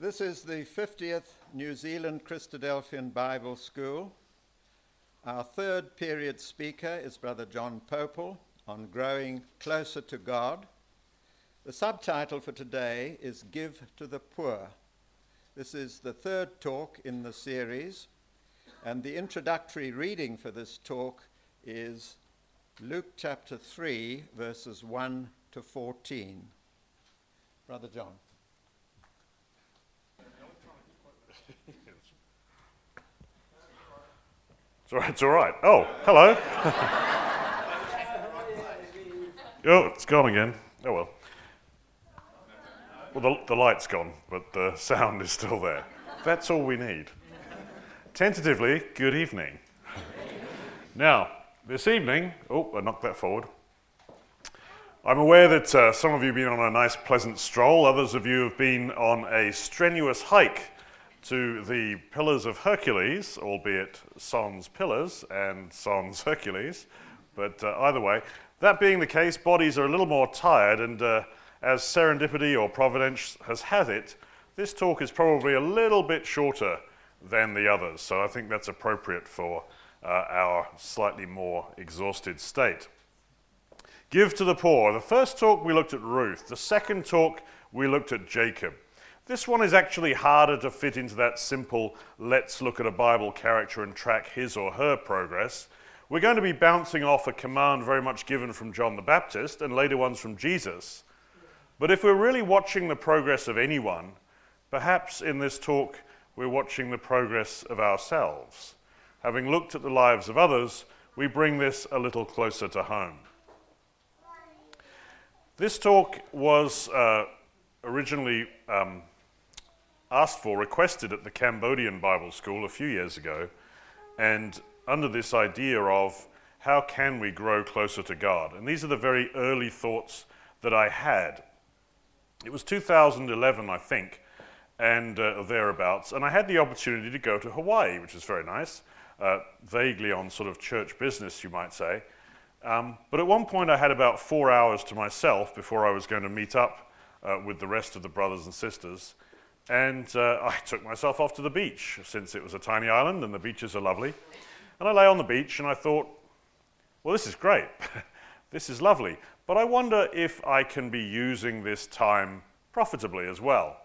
This is the 50th New Zealand Christadelphian Bible School. Our third period speaker is Brother John Popel on growing closer to God. The subtitle for today is Give to the Poor. This is the third talk in the series, and the introductory reading for this talk is Luke chapter 3, verses 1 to 14. Brother John. It's all right. It's all right. Oh, hello. oh, it's gone again. Oh well. Well, the, the light's gone, but the sound is still there. That's all we need. Tentatively, good evening. now, this evening, oh, I knocked that forward. I'm aware that uh, some of you have been on a nice, pleasant stroll. Others of you have been on a strenuous hike to the Pillars of Hercules, albeit sans pillars and sans Hercules. But uh, either way, that being the case, bodies are a little more tired, and uh, as serendipity or providence has had it, this talk is probably a little bit shorter than the others. So I think that's appropriate for uh, our slightly more exhausted state. Give to the poor. The first talk we looked at Ruth. The second talk we looked at Jacob. This one is actually harder to fit into that simple let's look at a Bible character and track his or her progress. We're going to be bouncing off a command very much given from John the Baptist and later ones from Jesus. But if we're really watching the progress of anyone, perhaps in this talk we're watching the progress of ourselves. Having looked at the lives of others, we bring this a little closer to home. This talk was uh, originally um, asked for, requested at the Cambodian Bible School a few years ago, and under this idea of how can we grow closer to God? And these are the very early thoughts that I had. It was 2011, I think, and uh, thereabouts, and I had the opportunity to go to Hawaii, which was very nice, uh, vaguely on sort of church business, you might say. Um, but at one point, I had about four hours to myself before I was going to meet up uh, with the rest of the brothers and sisters. And uh, I took myself off to the beach since it was a tiny island and the beaches are lovely. And I lay on the beach and I thought, well, this is great. this is lovely. But I wonder if I can be using this time profitably as well.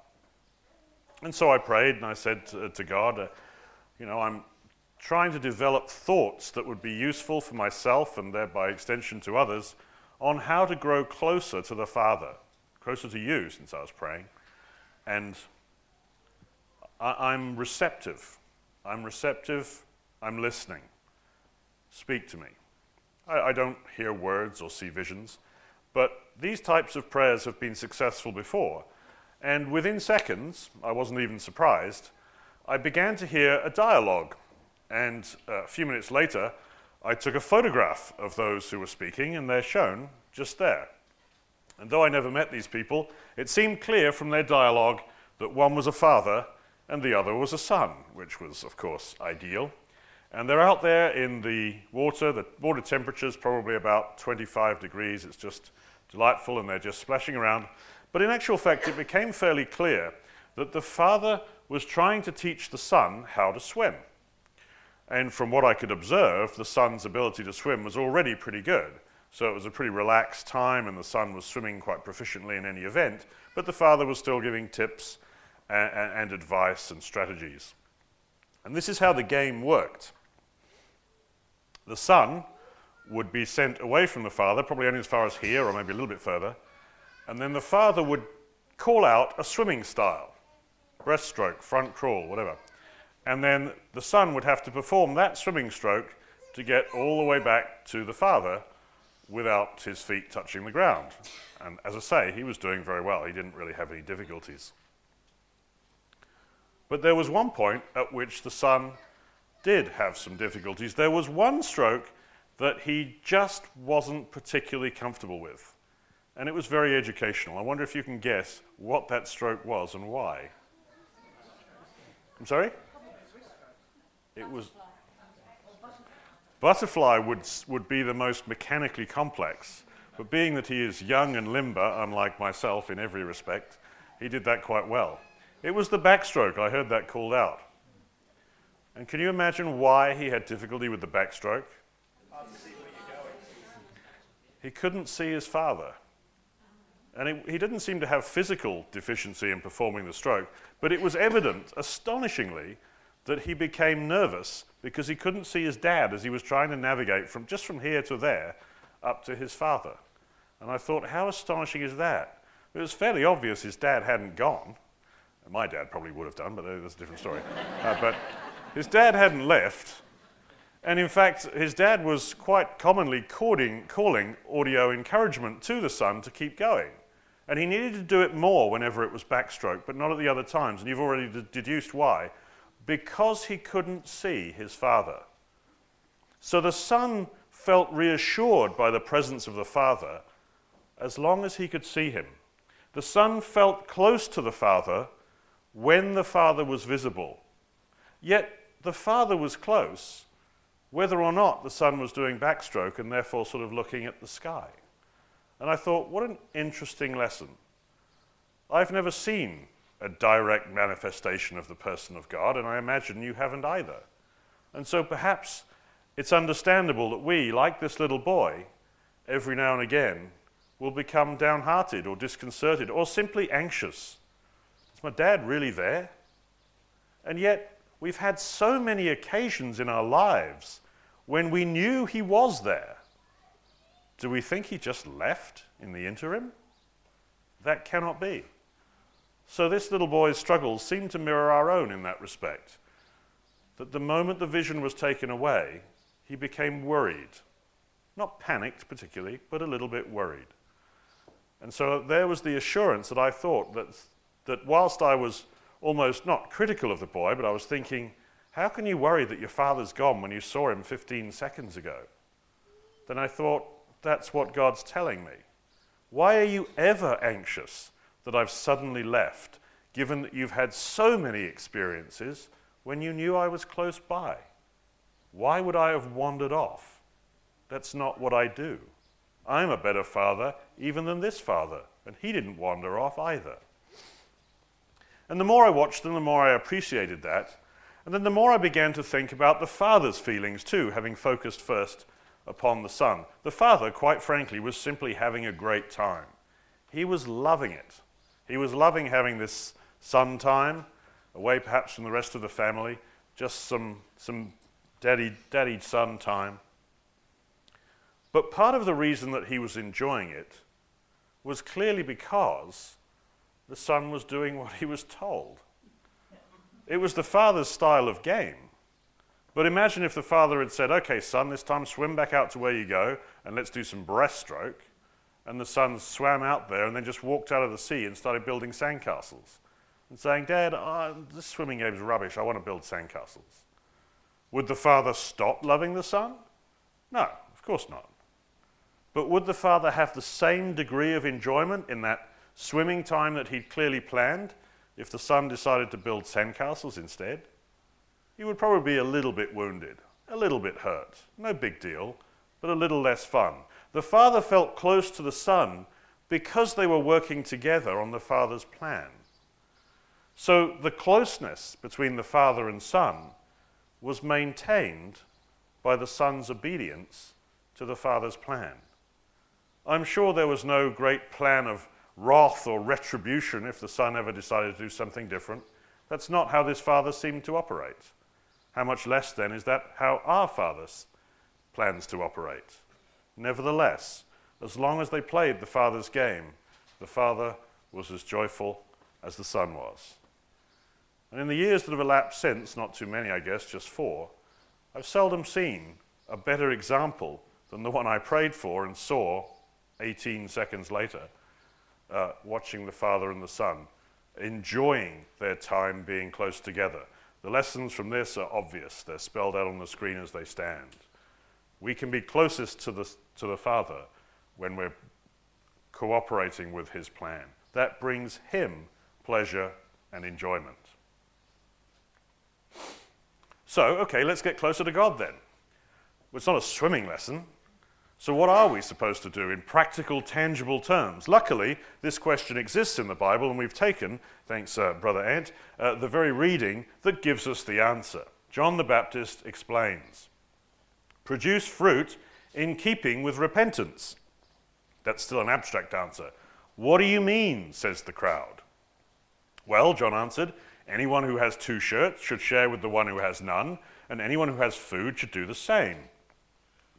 And so I prayed and I said to, to God, uh, you know, I'm trying to develop thoughts that would be useful for myself and thereby extension to others on how to grow closer to the Father, closer to you since I was praying. And I, am receptive. I'm receptive. I'm listening. Speak to me. I, I don't hear words or see visions, but these types of prayers have been successful before. And within seconds, I wasn't even surprised, I began to hear a dialogue. And a few minutes later, I took a photograph of those who were speaking, and they're shown just there. And though I never met these people, it seemed clear from their dialogue that one was a father and the other was a son, which was, of course, ideal. And they're out there in the water. The water temperature is probably about 25 degrees. It's just delightful, and they're just splashing around. But in actual fact, it became fairly clear that the father was trying to teach the son how to swim. And from what I could observe, the son's ability to swim was already pretty good. So it was a pretty relaxed time, and the son was swimming quite proficiently in any event. But the father was still giving tips and, and advice and strategies. And this is how the game worked. The son would be sent away from the father, probably only as far as here or maybe a little bit further, and then the father would call out a swimming style breaststroke, front crawl, whatever. And then the son would have to perform that swimming stroke to get all the way back to the father without his feet touching the ground. And as I say, he was doing very well. He didn't really have any difficulties. But there was one point at which the son did have some difficulties. There was one stroke that he just wasn't particularly comfortable with. And it was very educational. I wonder if you can guess what that stroke was and why. I'm sorry? It was. Butterfly would, would be the most mechanically complex, but being that he is young and limber, unlike myself in every respect, he did that quite well. It was the backstroke. I heard that called out. And can you imagine why he had difficulty with the backstroke? He couldn't see his father. And it, he didn't seem to have physical deficiency in performing the stroke, but it was evident, astonishingly, that he became nervous because he couldn't see his dad as he was trying to navigate from just from here to there up to his father. And I thought, how astonishing is that? It was fairly obvious his dad hadn't gone. My dad probably would have done, but that's a different story. uh, but his dad hadn't left. And in fact, his dad was quite commonly calling, calling audio encouragement to the son to keep going. And he needed to do it more whenever it was backstroke, but not at the other times. And you've already d- deduced why. Because he couldn't see his father. So the son felt reassured by the presence of the father as long as he could see him. The son felt close to the father when the father was visible. Yet the father was close, whether or not the son was doing backstroke and therefore sort of looking at the sky. And I thought, what an interesting lesson. I've never seen a direct manifestation of the person of God, and I imagine you haven't either. And so perhaps it's understandable that we, like this little boy, every now and again will become downhearted or disconcerted or simply anxious. My dad really there? And yet, we've had so many occasions in our lives when we knew he was there do we think he just left in the interim? That cannot be. So, this little boy's struggles seem to mirror our own in that respect. That the moment the vision was taken away, he became worried. Not panicked particularly, but a little bit worried. And so there was the assurance that I thought that, that whilst I was almost not critical of the boy, but I was thinking, how can you worry that your father's gone when you saw him 15 seconds ago? Then I thought, that's what God's telling me. Why are you ever anxious that I've suddenly left, given that you've had so many experiences when you knew I was close by? Why would I have wandered off? That's not what I do. I'm a better father even than this father, and he didn't wander off either. And the more I watched them, the more I appreciated that. And then the more I began to think about the father's feelings too, having focused first upon the Son. The Father, quite frankly, was simply having a great time. He was loving it. He was loving having this son time, away perhaps from the rest of the family, just some, some daddy, daddy son time. But part of the reason that he was enjoying it was clearly because the son was doing what he was told. It was the father's style of game. But imagine if the father had said, Okay, son, this time swim back out to where you go and let's do some breaststroke. And the son swam out there and then just walked out of the sea and started building sandcastles and saying, Dad, uh, this swimming game's rubbish. I want to build sandcastles. Would the father stop loving the son? No, of course not. But would the father have the same degree of enjoyment in that swimming time that he'd clearly planned if the son decided to build sandcastles instead? he would probably be a little bit wounded, a little bit hurt. No big deal, but a little less fun. The father felt close to the son because they were working together on the father's plan. So the closeness between the father and son was maintained by the son's obedience to the father's plan. I'm sure there was no great plan of wrath or retribution if the son ever decided to do something different. That's not how this father seemed to operate. How much less then is that how our Father plans to operate? Nevertheless, as long as they played the Father's game, the Father was as joyful as the Son was. And in the years that have elapsed since, not too many, I guess, just four, I've seldom seen a better example than the one I prayed for and saw 18 seconds later, uh, watching the Father and the Son, enjoying their time being close together. The lessons from this are obvious. They're spelled out on the screen as they stand. We can be closest to the, to the Father when we're cooperating with His plan. That brings Him pleasure and enjoyment. So, okay, let's get closer to God then. It's not a swimming lesson. So, what are we supposed to do in practical, tangible terms? Luckily, this question exists in the Bible, and we've taken, thanks, uh, Brother Ant, uh, the very reading that gives us the answer. John the Baptist explains Produce fruit in keeping with repentance. That's still an abstract answer. What do you mean? says the crowd. Well, John answered, anyone who has two shirts should share with the one who has none, and anyone who has food should do the same.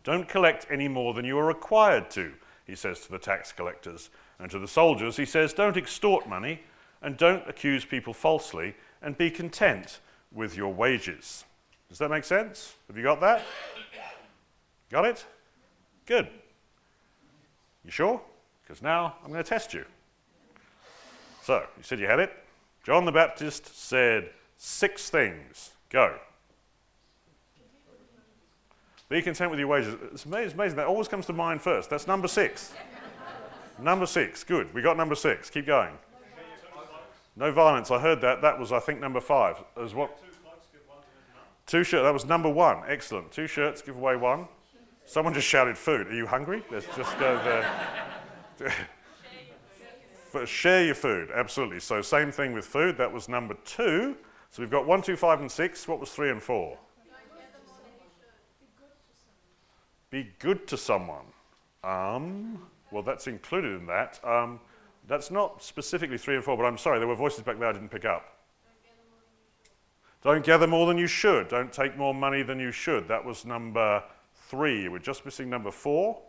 Don't collect any more than you are required to, he says to the tax collectors. And to the soldiers, he says, Don't extort money, and don't accuse people falsely, and be content with your wages. Does that make sense? Have you got that? Got it? Good. You sure? Because now I'm going to test you. So, you said you had it? John the Baptist said six things. Go. Be content with your wages. It's amazing. That always comes to mind first. That's number six. number six. Good. We got number six. Keep going. No violence. I heard that. That was, I think, number five. As what? Two shirts. That was number one. Excellent. Two shirts. Give away one. Someone just shouted food. Are you hungry? Let's just go there. Share your food. Absolutely. So same thing with food. That was number two. So we've got one, two, five, and six. What was three and four? Be good to someone. Um, well, that's included in that. Um, that's not specifically three and four, but I'm sorry, there were voices back there I didn't pick up. Don't gather more than you should. Don't take more money than you should. That was number three. We're just missing number four.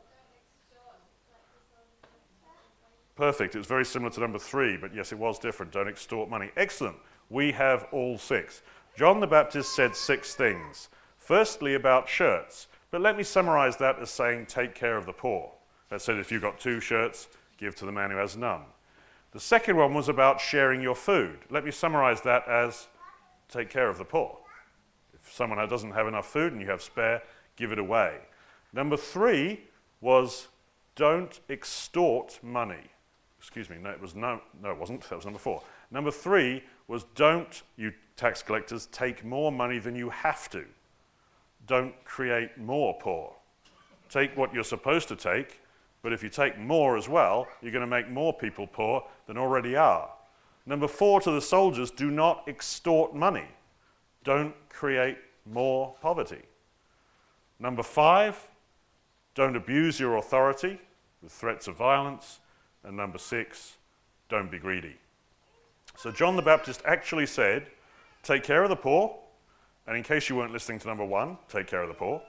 Perfect. It's very similar to number three, but yes, it was different. Don't extort money. Excellent. We have all six. John the Baptist said six things. Firstly, about shirts. But let me summarize that as saying, take care of the poor. That said, if you've got two shirts, give to the man who has none. The second one was about sharing your food. Let me summarize that as, take care of the poor. If someone doesn't have enough food and you have spare, give it away. Number three was, don't extort money. Excuse me, no, it was no, no, it wasn't. That was number four. Number three was, don't, you tax collectors, take more money than you have to don't create more poor. Take what you're supposed to take, but if you take more as well, you're going to make more people poor than already are. Number four to the soldiers do not extort money. Don't create more poverty. Number five, don't abuse your authority with threats of violence. And number six, don't be greedy. So John the Baptist actually said, Take care of the poor, and in case you weren't listening to number one, take care of the poor.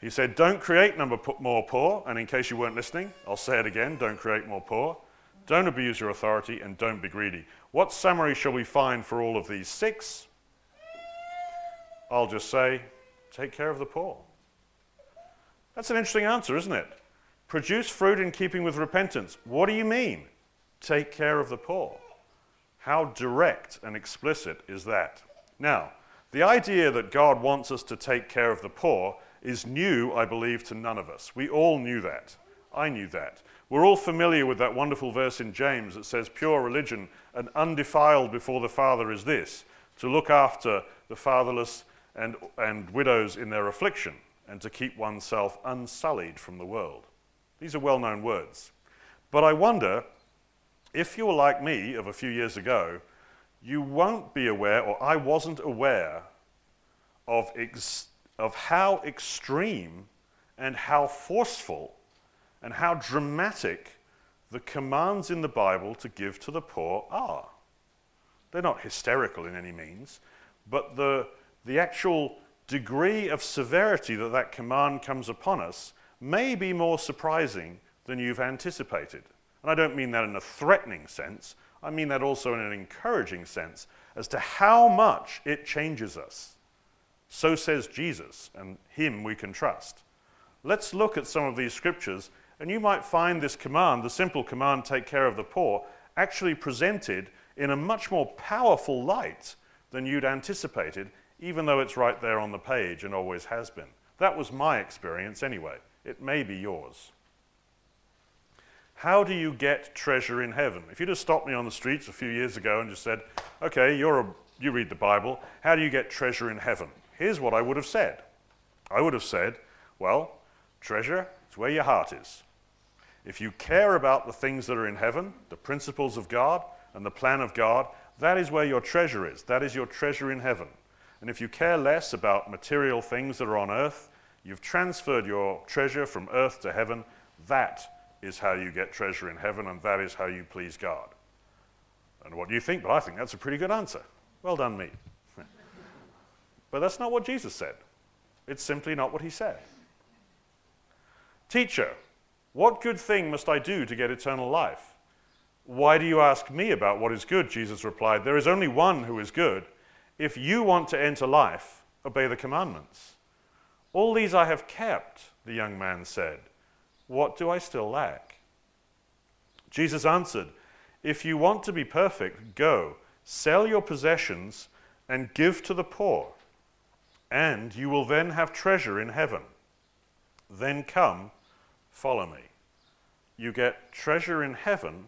He said, Don't create number more poor. And in case you weren't listening, I'll say it again don't create more poor. Don't abuse your authority and don't be greedy. What summary shall we find for all of these six? I'll just say, take care of the poor. That's an interesting answer, isn't it? Produce fruit in keeping with repentance. What do you mean? Take care of the poor. How direct and explicit is that? Now, the idea that God wants us to take care of the poor is new, I believe, to none of us. We all knew that. I knew that. We're all familiar with that wonderful verse in James that says, Pure religion and undefiled before the Father is this to look after the fatherless and, and widows in their affliction, and to keep oneself unsullied from the world. These are well known words. But I wonder if you were like me of a few years ago you won't be aware, or I wasn't aware, of, ex- of how extreme and how forceful and how dramatic the commands in the Bible to give to the poor are. They're not hysterical in any means, but the, the actual degree of severity that that command comes upon us may be more surprising than you've anticipated. And I don't mean that in a threatening sense, I mean that also in an encouraging sense as to how much it changes us. So says Jesus, and him we can trust. Let's look at some of these scriptures, and you might find this command, the simple command, take care of the poor, actually presented in a much more powerful light than you'd anticipated, even though it's right there on the page and always has been. That was my experience anyway. It may be yours. How do you get treasure in heaven? If you'd have stopped me on the streets a few years ago and just said, okay, you're a, you read the Bible, how do you get treasure in heaven? Here's what I would have said I would have said, well, Treasure is where your heart is. If you care about the things that are in heaven, the principles of God and the plan of God, that is where your treasure is. That is your treasure in heaven. And if you care less about material things that are on earth, you've transferred your treasure from earth to heaven. That is how you get treasure in heaven, and that is how you please God. And what do you think? Well, I think that's a pretty good answer. Well done, me. but that's not what Jesus said. It's simply not what he said. Teacher, what good thing must I do to get eternal life? Why do you ask me about what is good? Jesus replied, There is only one who is good. If you want to enter life, obey the commandments. All these I have kept, the young man said. What do I still lack? Jesus answered, If you want to be perfect, go, sell your possessions, and give to the poor, and you will then have treasure in heaven. Then come, follow me. You get treasure in heaven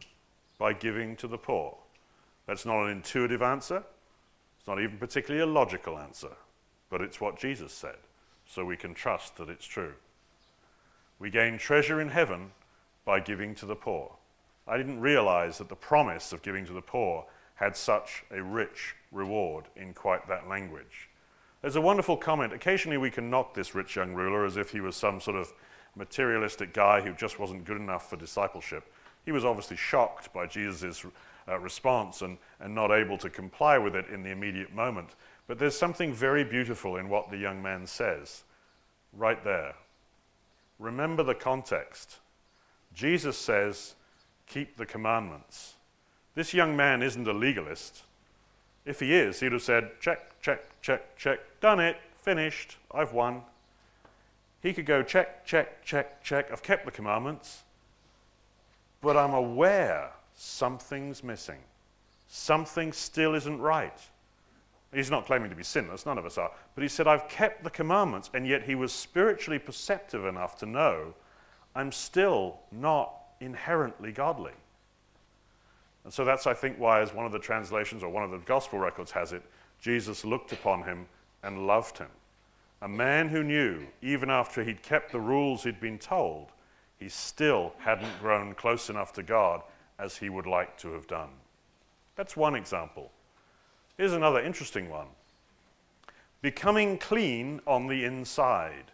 by giving to the poor. That's not an intuitive answer. It's not even particularly a logical answer, but it's what Jesus said, so we can trust that it's true. We gain treasure in heaven by giving to the poor. I didn't realize that the promise of giving to the poor had such a rich reward in quite that language. There's a wonderful comment. Occasionally we can knock this rich young ruler as if he was some sort of materialistic guy who just wasn't good enough for discipleship. He was obviously shocked by Jesus' uh, response and, and not able to comply with it in the immediate moment. But there's something very beautiful in what the young man says right there. Remember the context. Jesus says, Keep the commandments. This young man isn't a legalist. If he is, he'd have said, Check, check, check, check, done it, finished, I've won. He could go, Check, check, check, check, I've kept the commandments, but I'm aware something's missing. Something still isn't right. He's not claiming to be sinless, none of us are. But he said, I've kept the commandments, and yet he was spiritually perceptive enough to know I'm still not inherently godly. And so that's, I think, why, as one of the translations or one of the gospel records has it, Jesus looked upon him and loved him. A man who knew, even after he'd kept the rules he'd been told, he still hadn't grown close enough to God as he would like to have done. That's one example. Here's another interesting one becoming clean on the inside.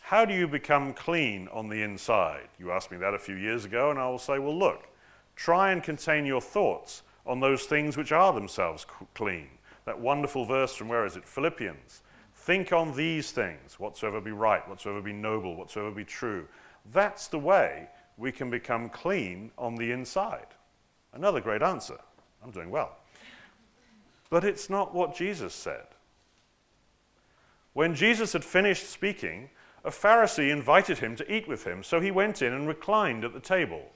How do you become clean on the inside? You asked me that a few years ago, and I will say, well, look, try and contain your thoughts on those things which are themselves clean. That wonderful verse from where is it? Philippians. Think on these things, whatsoever be right, whatsoever be noble, whatsoever be true. That's the way we can become clean on the inside. Another great answer. I'm doing well. But it's not what Jesus said. When Jesus had finished speaking, a Pharisee invited him to eat with him, so he went in and reclined at the table.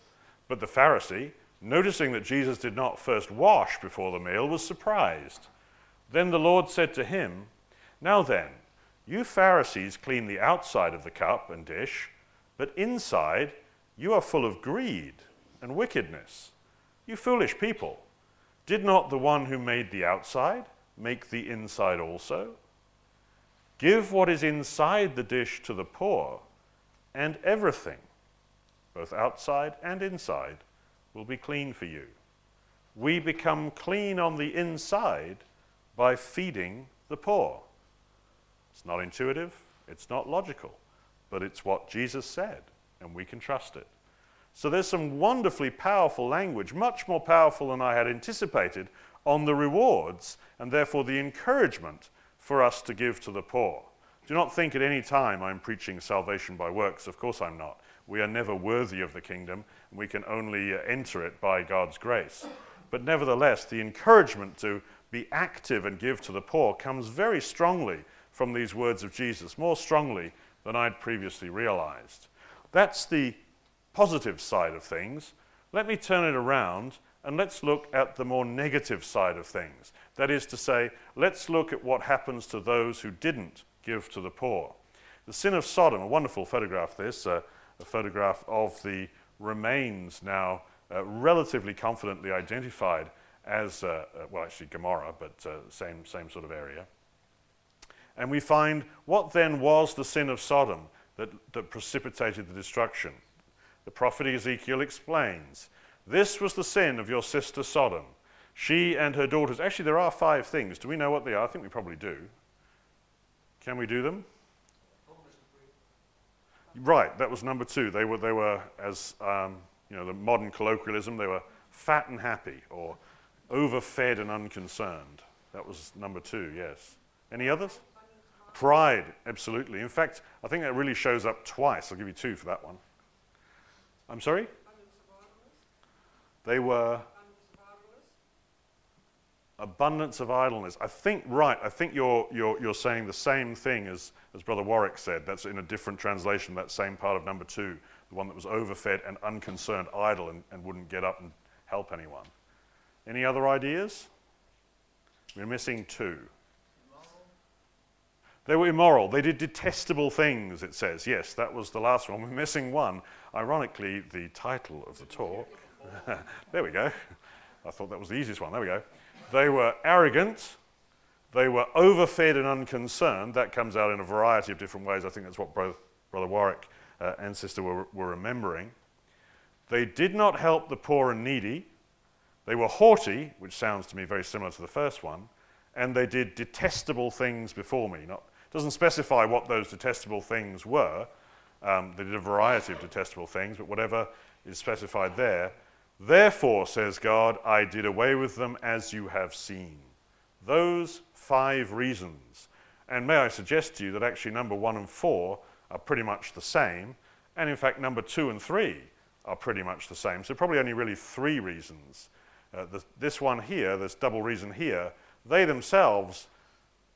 But the Pharisee, noticing that Jesus did not first wash before the meal, was surprised. Then the Lord said to him, Now then, you Pharisees clean the outside of the cup and dish, but inside you are full of greed and wickedness. You foolish people. Did not the one who made the outside make the inside also? Give what is inside the dish to the poor, and everything, both outside and inside, will be clean for you. We become clean on the inside by feeding the poor. It's not intuitive, it's not logical, but it's what Jesus said, and we can trust it. So there's some wonderfully powerful language, much more powerful than I had anticipated, on the rewards and therefore the encouragement for us to give to the poor. Do not think at any time I'm preaching salvation by works. Of course I'm not. We are never worthy of the kingdom, and we can only uh, enter it by God's grace. But nevertheless, the encouragement to be active and give to the poor comes very strongly from these words of Jesus, more strongly than I'd previously realized. That's the positive side of things, let me turn it around and let's look at the more negative side of things. That is to say, let's look at what happens to those who didn't give to the poor. The sin of Sodom, a wonderful photograph, this, uh, a photograph of the remains now uh, relatively confidently identified as, uh, uh well, actually Gomorrah, but uh, same, same sort of area. And we find what then was the sin of Sodom that, that precipitated the destruction. The prophet Ezekiel explains this was the sin of your sister Sodom. She and her daughters. Actually, there are five things. Do we know what they are? I think we probably do. Can we do them? Right, that was number two. They were, they were as um, you know, the modern colloquialism, they were fat and happy or overfed and unconcerned. That was number two, yes. Any others? Pride, absolutely. In fact, I think that really shows up twice. I'll give you two for that one. I'm sorry? They were abundance of idleness. I think, right, I think you're, you're, you're saying the same thing as, as Brother Warwick said. That's in a different translation, that same part of number two, the one that was overfed and unconcerned, idle, and, and wouldn't get up and help anyone. Any other ideas? We're missing two. They were immoral. They did detestable things, it says. Yes, that was the last one. We're missing one. Ironically, the title of the talk. there we go. I thought that was the easiest one. There we go. They were arrogant. They were overfed and unconcerned. That comes out in a variety of different ways. I think that's what Brother, Brother Warwick uh, and Sister were, were remembering. They did not help the poor and needy. They were haughty, which sounds to me very similar to the first one, and they did detestable things before me. Not, doesn't specify what those detestable things were. Um, they did a variety of detestable things, but whatever is specified there, Therefore, says God, I did away with them as you have seen. Those five reasons. And may I suggest to you that actually number one and four are pretty much the same. And in fact, number two and three are pretty much the same. So, probably only really three reasons. Uh, the, this one here, this double reason here, they themselves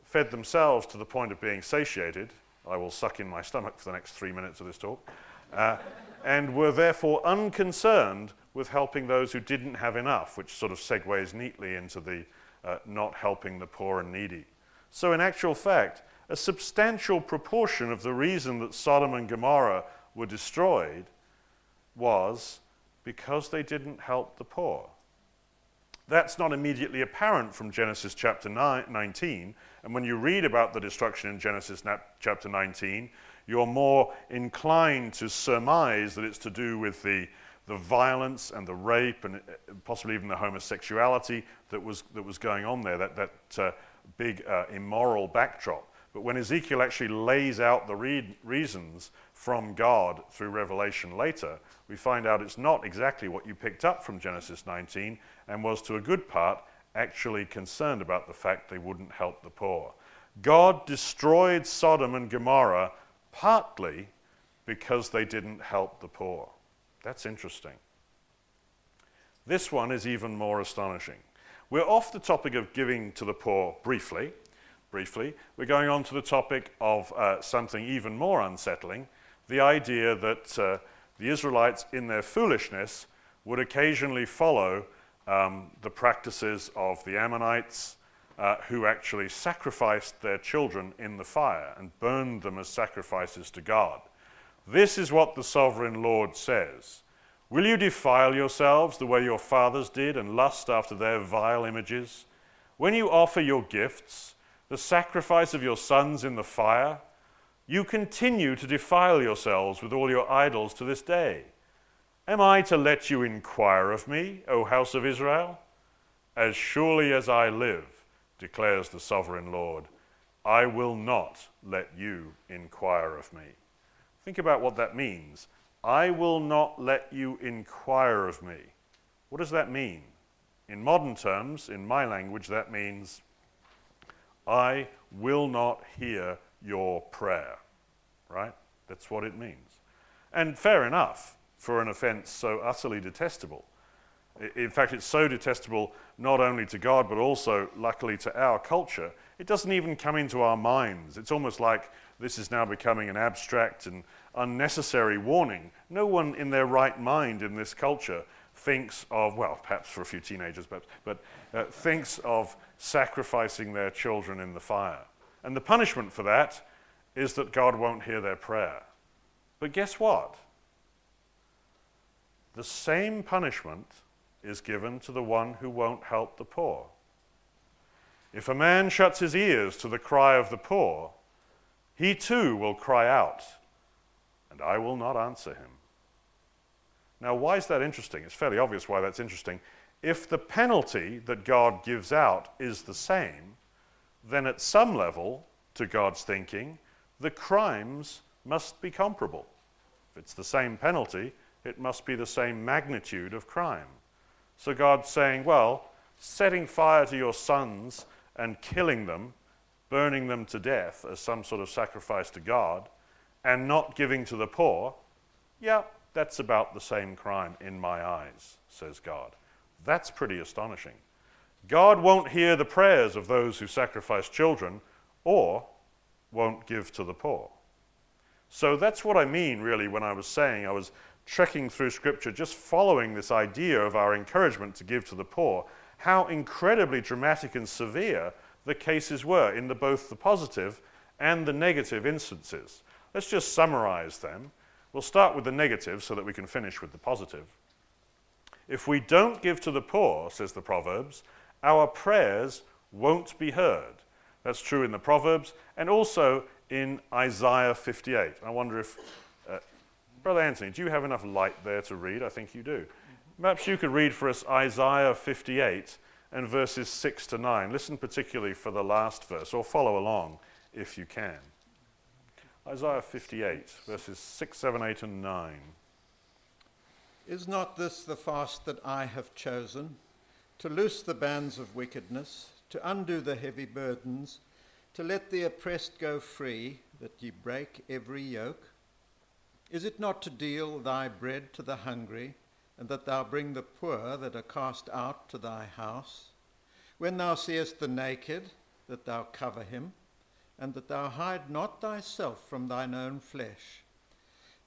fed themselves to the point of being satiated. I will suck in my stomach for the next three minutes of this talk. Uh, and were therefore unconcerned with helping those who didn't have enough, which sort of segues neatly into the uh, not helping the poor and needy. So, in actual fact, a substantial proportion of the reason that Sodom and Gomorrah were destroyed was because they didn't help the poor. That's not immediately apparent from Genesis chapter 19. And when you read about the destruction in Genesis chapter 19, you're more inclined to surmise that it's to do with the the violence and the rape and uh, possibly even the homosexuality that was, that was going on there, that, that uh, big uh, immoral backdrop. But when Ezekiel actually lays out the re- reasons from God through Revelation later, we find out it's not exactly what you picked up from Genesis 19 and was to a good part actually concerned about the fact they wouldn't help the poor. God destroyed Sodom and Gomorrah partly because they didn't help the poor. That's interesting. This one is even more astonishing. We're off the topic of giving to the poor briefly. Briefly, we're going on to the topic of uh, something even more unsettling the idea that uh, the Israelites, in their foolishness, would occasionally follow um, the practices of the Ammonites, uh, who actually sacrificed their children in the fire and burned them as sacrifices to God. This is what the sovereign Lord says Will you defile yourselves the way your fathers did and lust after their vile images? When you offer your gifts, the sacrifice of your sons in the fire, you continue to defile yourselves with all your idols to this day. Am I to let you inquire of me, O house of Israel? As surely as I live, declares the sovereign Lord, I will not let you inquire of me. Think about what that means. I will not let you inquire of me. What does that mean? In modern terms, in my language, that means I will not hear your prayer. Right? That's what it means. And fair enough for an offense so utterly detestable. In fact, it's so detestable not only to God, but also, luckily, to our culture. It doesn't even come into our minds. It's almost like this is now becoming an abstract and unnecessary warning. No one in their right mind in this culture thinks of, well, perhaps for a few teenagers, but, but uh, thinks of sacrificing their children in the fire. And the punishment for that is that God won't hear their prayer. But guess what? The same punishment is given to the one who won't help the poor. If a man shuts his ears to the cry of the poor, he too will cry out and I will not answer him. Now, why is that interesting? It's fairly obvious why that's interesting. If the penalty that God gives out is the same, then at some level, to God's thinking, the crimes must be comparable. If it's the same penalty, it must be the same magnitude of crime. So God's saying, well, setting fire to your sons and killing them, burning them to death as some sort of sacrifice to God, and not giving to the poor, yeah, that's about the same crime in my eyes, says God. That's pretty astonishing. God won't hear the prayers of those who sacrifice children or won't give to the poor. So that's what I mean, really, when I was saying I was trekking through Scripture, just following this idea of our encouragement to give to the poor, how incredibly dramatic and severe the cases were in the, both the positive and the negative instances. Let's just summarize them. We'll start with the negative so that we can finish with the positive. If we don't give to the poor, says the Proverbs, our prayers won't be heard. That's true in the Proverbs and also in Isaiah 58. I wonder if, Brother Anthony, do you have enough light there to read? I think you do. Perhaps you could read for us Isaiah 58 and verses 6 to 9. Listen particularly for the last verse, or follow along if you can. Isaiah 58, verses 6, 7, 8, and 9. Is not this the fast that I have chosen? To loose the bands of wickedness, to undo the heavy burdens, to let the oppressed go free, that ye break every yoke? Is it not to deal thy bread to the hungry, and that thou bring the poor that are cast out to thy house? When thou seest the naked, that thou cover him, and that thou hide not thyself from thine own flesh?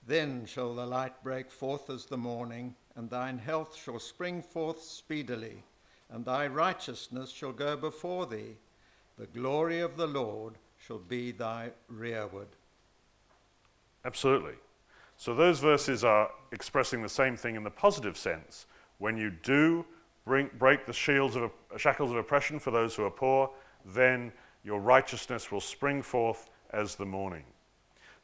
Then shall the light break forth as the morning, and thine health shall spring forth speedily, and thy righteousness shall go before thee. The glory of the Lord shall be thy rearward. Absolutely. So those verses are expressing the same thing in the positive sense. When you do bring, break the shields of, shackles of oppression for those who are poor, then your righteousness will spring forth as the morning.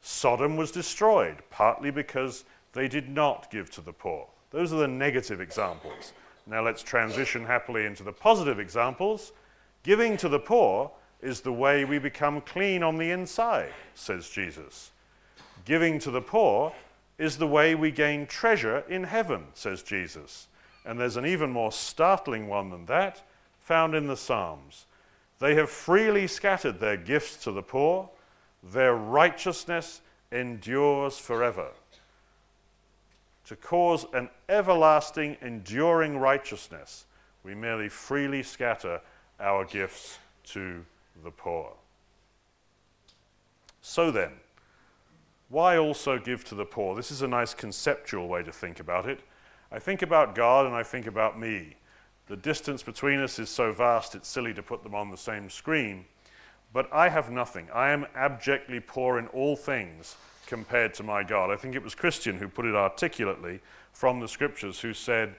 Sodom was destroyed, partly because they did not give to the poor. Those are the negative examples. Now let's transition happily into the positive examples. Giving to the poor is the way we become clean on the inside, says Jesus. Giving to the poor is the way we gain treasure in heaven, says Jesus. And there's an even more startling one than that found in the Psalms. They have freely scattered their gifts to the poor their righteousness endures forever. To cause an everlasting, enduring righteousness, we merely freely scatter our gifts to the poor. So then, why also give to the poor? This is a nice conceptual way to think about it. I think about God and I think about me. The distance between us is so vast it's silly to put them on the same screen. But I have nothing. I am abjectly poor in all things compared to my God. I think it was Christian who put it articulately from the scriptures, who said,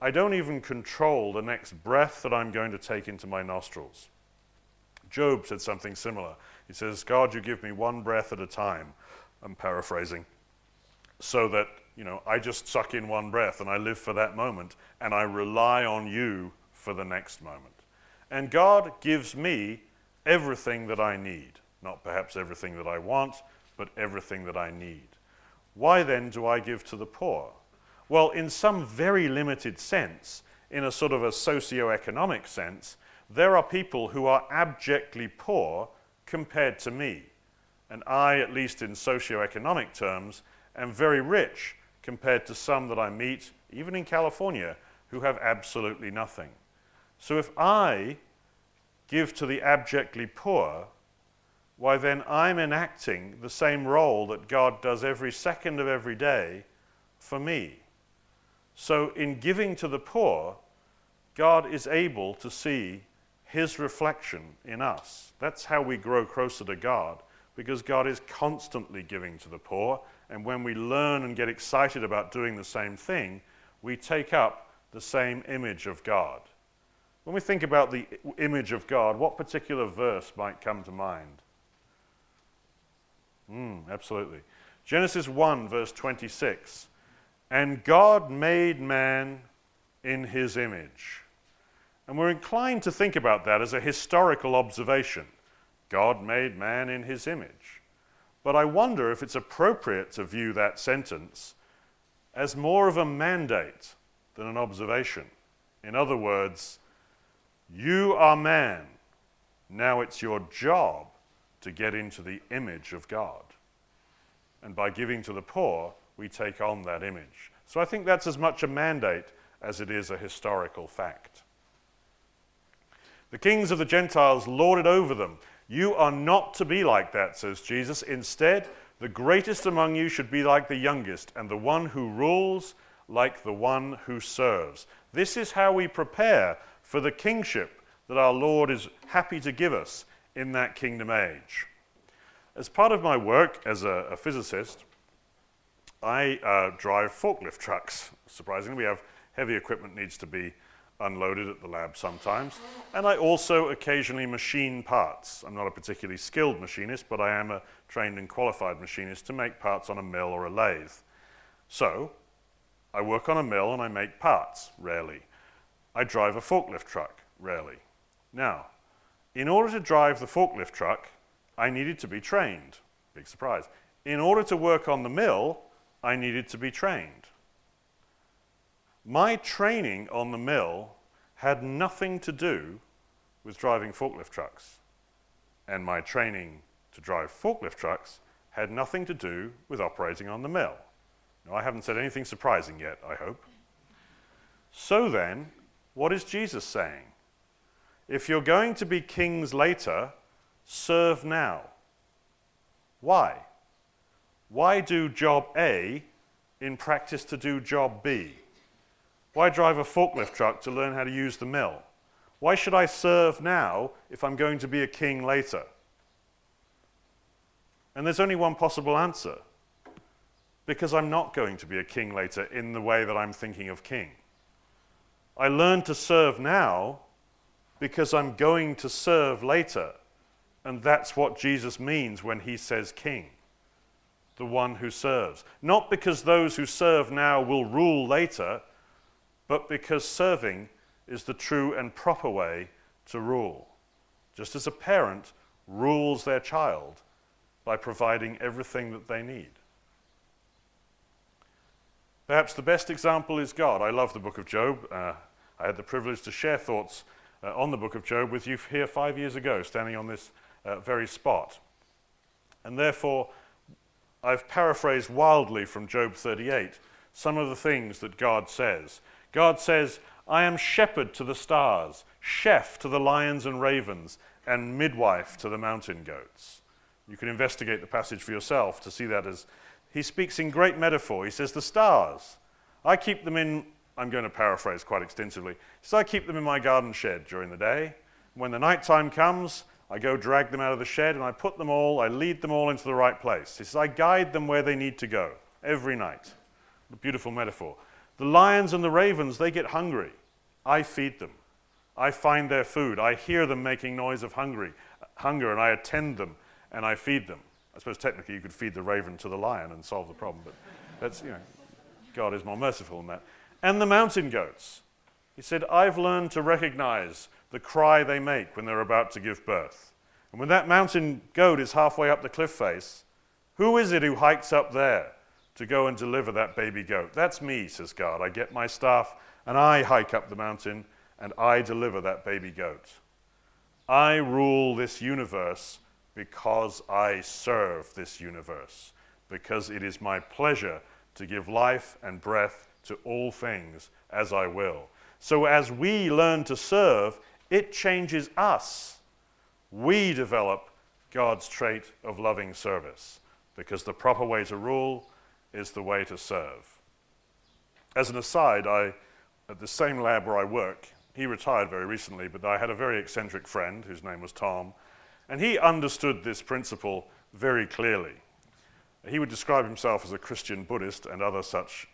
I don't even control the next breath that I'm going to take into my nostrils. Job said something similar. He says, God, you give me one breath at a time. I'm paraphrasing. So that, you know, I just suck in one breath and I live for that moment and I rely on you for the next moment. And God gives me everything that I need. Not perhaps everything that I want, but everything that I need. Why then do I give to the poor? Well, in some very limited sense, in a sort of a socio-economic sense, there are people who are abjectly poor compared to me. And I, at least in socio-economic terms, am very rich compared to some that I meet, even in California, who have absolutely nothing. So if I give to the abjectly poor, why then I'm enacting the same role that God does every second of every day for me. So, in giving to the poor, God is able to see his reflection in us. That's how we grow closer to God, because God is constantly giving to the poor. And when we learn and get excited about doing the same thing, we take up the same image of God. When we think about the image of God, what particular verse might come to mind? Mm, absolutely. Genesis 1, verse 26. And God made man in his image. And we're inclined to think about that as a historical observation. God made man in his image. But I wonder if it's appropriate to view that sentence as more of a mandate than an observation. In other words, you are man. Now it's your job to get into the image of God. And by giving to the poor, we take on that image. So I think that's as much a mandate as it is a historical fact. The kings of the Gentiles lorded over them. You are not to be like that, says Jesus. Instead, the greatest among you should be like the youngest, and the one who rules like the one who serves. This is how we prepare for the kingship that our Lord is happy to give us in that kingdom age. As part of my work as a, a physicist, I uh, drive forklift trucks. Surprisingly, we have heavy equipment needs to be unloaded at the lab sometimes. And I also occasionally machine parts. I'm not a particularly skilled machinist, but I am a trained and qualified machinist to make parts on a mill or a lathe. So, I work on a mill and I make parts, rarely. I drive a forklift truck, rarely. Now, in order to drive the forklift truck, I needed to be trained. Big surprise. In order to work on the mill, I needed to be trained. My training on the mill had nothing to do with driving forklift trucks. And my training to drive forklift trucks had nothing to do with operating on the mill. Now, I haven't said anything surprising yet, I hope. So then, what is Jesus saying? If you're going to be kings later, serve now. Why? Why do job A in practice to do job B? Why drive a forklift truck to learn how to use the mill? Why should I serve now if I'm going to be a king later? And there's only one possible answer because I'm not going to be a king later in the way that I'm thinking of king. I learn to serve now because I'm going to serve later. And that's what Jesus means when he says king, the one who serves. Not because those who serve now will rule later, but because serving is the true and proper way to rule. Just as a parent rules their child by providing everything that they need. Perhaps the best example is God. I love the book of Job. Uh, I had the privilege to share thoughts uh, on the book of Job with you here five years ago, standing on this uh, very spot. And therefore, I've paraphrased wildly from Job 38 some of the things that God says. God says, I am shepherd to the stars, chef to the lions and ravens, and midwife to the mountain goats. You can investigate the passage for yourself to see that as he speaks in great metaphor. He says, The stars, I keep them in I'm going to paraphrase quite extensively. So I keep them in my garden shed during the day. When the night time comes, I go drag them out of the shed and I put them all, I lead them all into the right place. He says, I guide them where they need to go every night. A beautiful metaphor. The lions and the ravens, they get hungry. I feed them. I find their food. I hear them making noise of hungry, hunger, and I attend them and I feed them. I suppose technically you could feed the raven to the lion and solve the problem, but that's, you know, God is more merciful than that and the mountain goats. He said, I've learned to recognize the cry they make when they're about to give birth. And when that mountain goat is halfway up the cliff face, who is it who hikes up there to go and deliver that baby goat? That's me, says God. I get my staff and I hike up the mountain and I deliver that baby goat. I rule this universe because I serve this universe, because it is my pleasure to give life and breath to all things as I will. So as we learn to serve, it changes us. We develop God's trait of loving service because the proper way to rule is the way to serve. As an aside, I, at the same lab where I work, he retired very recently, but I had a very eccentric friend whose name was Tom, and he understood this principle very clearly. He would describe himself as a Christian Buddhist and other such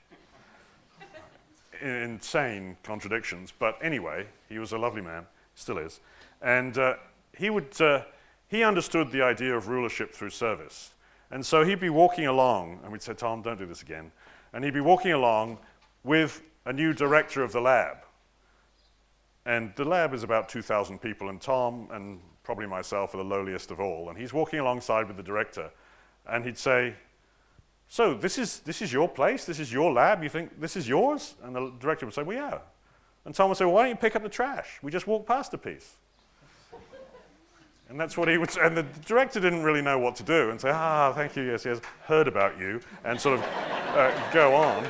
insane contradictions. But anyway, he was a lovely man, still is. And uh, he, would, uh, he understood the idea of rulership through service. And so he'd be walking along, and we'd say, Tom, don't do this again. And he'd be walking along with a new director of the lab. And the lab is about 2,000 people, and Tom and probably myself are the lowliest of all. And he's walking alongside with the director, and he'd say, So, this is, this is your place? This is your lab? You think this is yours? And the director would say, Well, yeah. And Tom would say, well, Why don't you pick up the trash? We just walked past a piece. And that's what he would. And the director didn't really know what to do and say, ah, thank you, yes, yes, heard about you, and sort of uh, go on.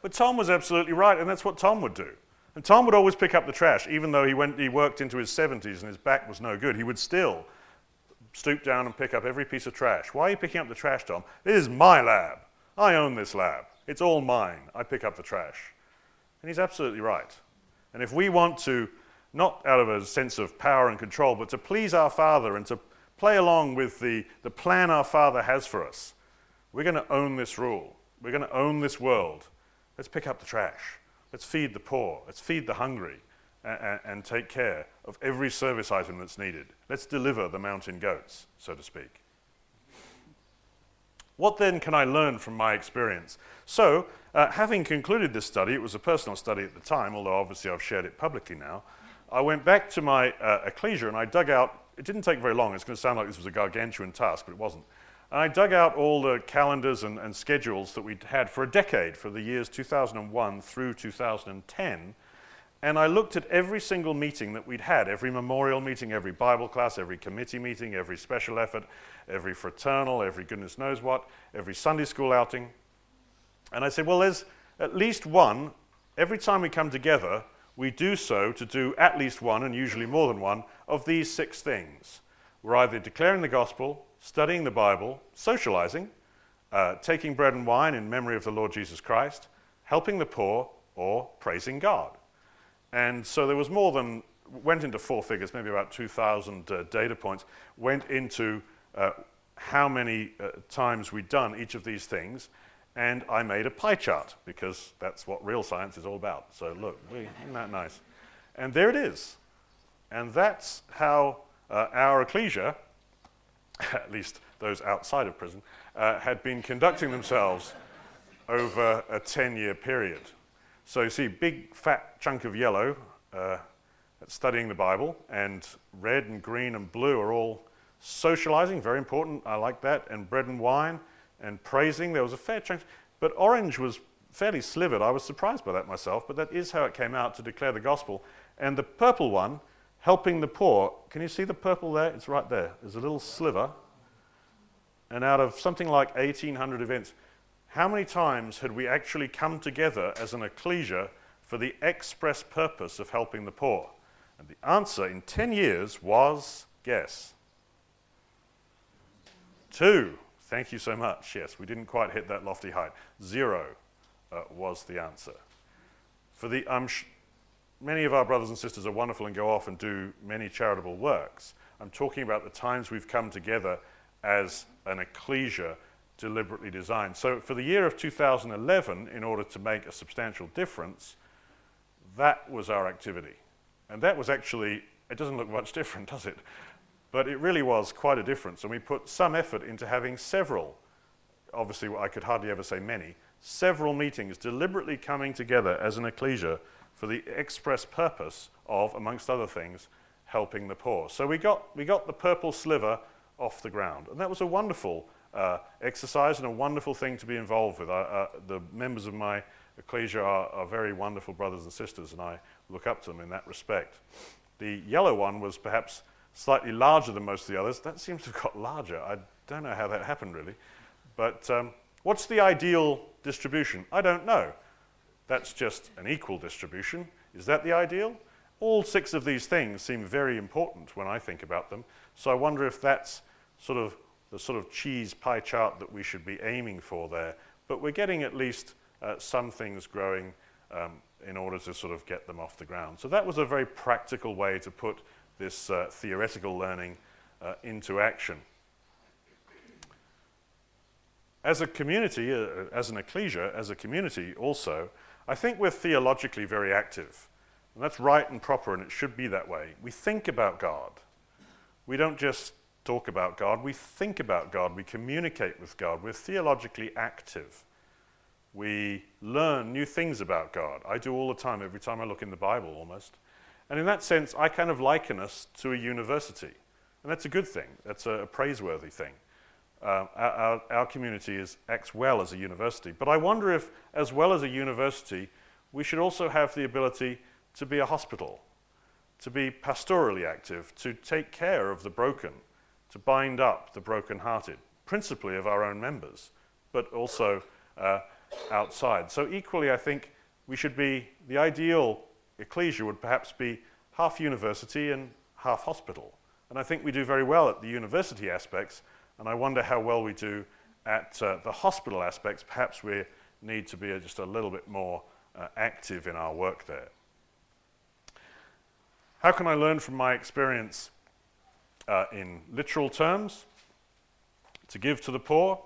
But Tom was absolutely right, and that's what Tom would do. And Tom would always pick up the trash, even though he, went, he worked into his 70s and his back was no good. He would still stoop down and pick up every piece of trash. Why are you picking up the trash, Tom? This is my lab. I own this lab. It's all mine. I pick up the trash. And he's absolutely right. And if we want to not out of a sense of power and control, but to please our Father and to play along with the, the plan our Father has for us. We're going to own this rule. We're going to own this world. Let's pick up the trash. Let's feed the poor. Let's feed the hungry and, and take care of every service item that's needed. Let's deliver the mountain goats, so to speak. What then can I learn from my experience? So, uh, having concluded this study, it was a personal study at the time, although obviously I've shared it publicly now. I went back to my uh, ecclesia and I dug out, it didn't take very long, it's going to sound like this was a gargantuan task, but it wasn't. And I dug out all the calendars and, and schedules that we'd had for a decade, for the years 2001 through 2010. And I looked at every single meeting that we'd had every memorial meeting, every Bible class, every committee meeting, every special effort, every fraternal, every goodness knows what, every Sunday school outing. And I said, well, there's at least one, every time we come together, we do so to do at least one, and usually more than one, of these six things. We're either declaring the gospel, studying the Bible, socializing, uh, taking bread and wine in memory of the Lord Jesus Christ, helping the poor, or praising God. And so there was more than, went into four figures, maybe about 2,000 uh, data points, went into uh, how many uh, times we'd done each of these things and I made a pie chart because that's what real science is all about. So look, isn't that nice? And there it is. And that's how uh, our ecclesia, at least those outside of prison, uh, had been conducting themselves over a 10 year period. So you see, big fat chunk of yellow uh, studying the Bible, and red and green and blue are all socializing, very important, I like that, and bread and wine and praising. There was a fair chunk, but orange was fairly slivered. I was surprised by that myself, but that is how it came out to declare the gospel. And the purple one, helping the poor, can you see the purple there? It's right there. There's a little sliver. And out of something like 1,800 events, how many times had we actually come together as an ecclesia for the express purpose of helping the poor? And the answer in 10 years was guess? Two. Thank you so much. Yes, we didn't quite hit that lofty height. Zero uh, was the answer. For the, um, sh- many of our brothers and sisters are wonderful and go off and do many charitable works. I'm talking about the times we've come together as an ecclesia deliberately designed. So for the year of 2011, in order to make a substantial difference, that was our activity. And that was actually, it doesn't look much different, does it? But it really was quite a difference, and we put some effort into having several, obviously, I could hardly ever say many, several meetings deliberately coming together as an ecclesia for the express purpose of, amongst other things, helping the poor. So we got, we got the purple sliver off the ground, and that was a wonderful uh, exercise and a wonderful thing to be involved with. uh, the members of my ecclesia are, are very wonderful brothers and sisters, and I look up to them in that respect. The yellow one was perhaps slightly larger than most of the others. That seems to have got larger. I don't know how that happened really. But um, what's the ideal distribution? I don't know. That's just an equal distribution. Is that the ideal? All six of these things seem very important when I think about them. So I wonder if that's sort of the sort of cheese pie chart that we should be aiming for there. But we're getting at least uh, some things growing um, in order to sort of get them off the ground. So that was a very practical way to put this uh, theoretical learning uh, into action. As a community, uh, as an ecclesia, as a community also, I think we're theologically very active. And that's right and proper, and it should be that way. We think about God. We don't just talk about God, we think about God, we communicate with God, we're theologically active. We learn new things about God. I do all the time, every time I look in the Bible almost. And in that sense, I kind of liken us to a university. And that's a good thing, that's a, praiseworthy thing. Uh, our, our, community is, acts well as a university. But I wonder if, as well as a university, we should also have the ability to be a hospital, to be pastorally active, to take care of the broken, to bind up the broken-hearted, principally of our own members, but also uh, outside. So equally, I think we should be, the ideal ecclesia would perhaps be half university and half hospital. And I think we do very well at the university aspects, and I wonder how well we do at uh, the hospital aspects. Perhaps we need to be just a little bit more uh, active in our work there. How can I learn from my experience uh, in literal terms? To give to the poor?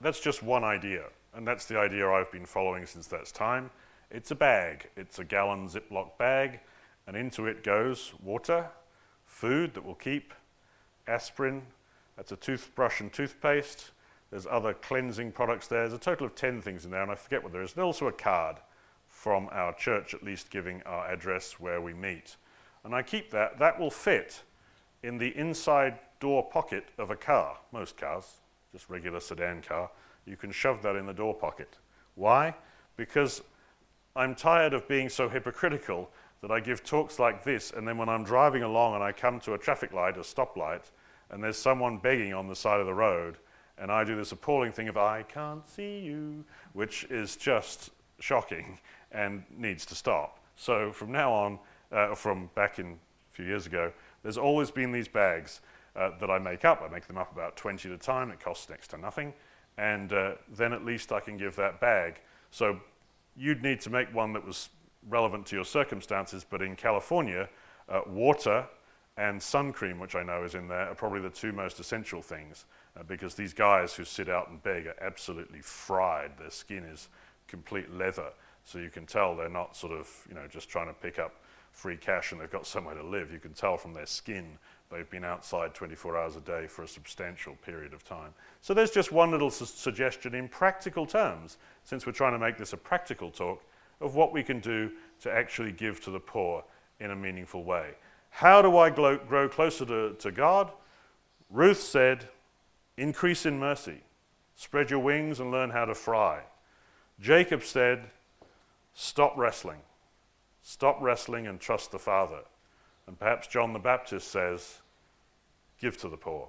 That's just one idea, and that's the idea I've been following since that time. It's a bag, it's a gallon Ziploc bag, and into it goes water, food that will keep, aspirin, that's a toothbrush and toothpaste. There's other cleansing products there. There's a total of 10 things in there, and I forget what there is. And also a card from our church, at least giving our address where we meet. And I keep that. That will fit in the inside door pocket of a car, most cars, just regular sedan car. You can shove that in the door pocket. Why? Because I'm tired of being so hypocritical that I give talks like this, and then when I'm driving along and I come to a traffic light, a stoplight, and there's someone begging on the side of the road, and I do this appalling thing of, I can't see you, which is just shocking and needs to stop. So from now on, uh, from back in a few years ago, there's always been these bags uh, that I make up. I make them up about 20 at a time. It costs next to nothing. And uh, then at least I can give that bag. So you'd need to make one that was relevant to your circumstances, but in California, uh, water and sun cream, which I know is in there, are probably the two most essential things uh, because these guys who sit out and beg are absolutely fried. Their skin is complete leather, so you can tell they're not sort of, you know, just trying to pick up free cash and they've got somewhere to live. You can tell from their skin they've been outside 24 hours a day for a substantial period of time. So there's just one little su- suggestion in practical terms, since we're trying to make this a practical talk, of what we can do to actually give to the poor in a meaningful way. How do I grow, grow closer to, to God? Ruth said, Increase in mercy, spread your wings and learn how to fly. Jacob said, Stop wrestling, stop wrestling and trust the Father. And perhaps John the Baptist says, Give to the poor.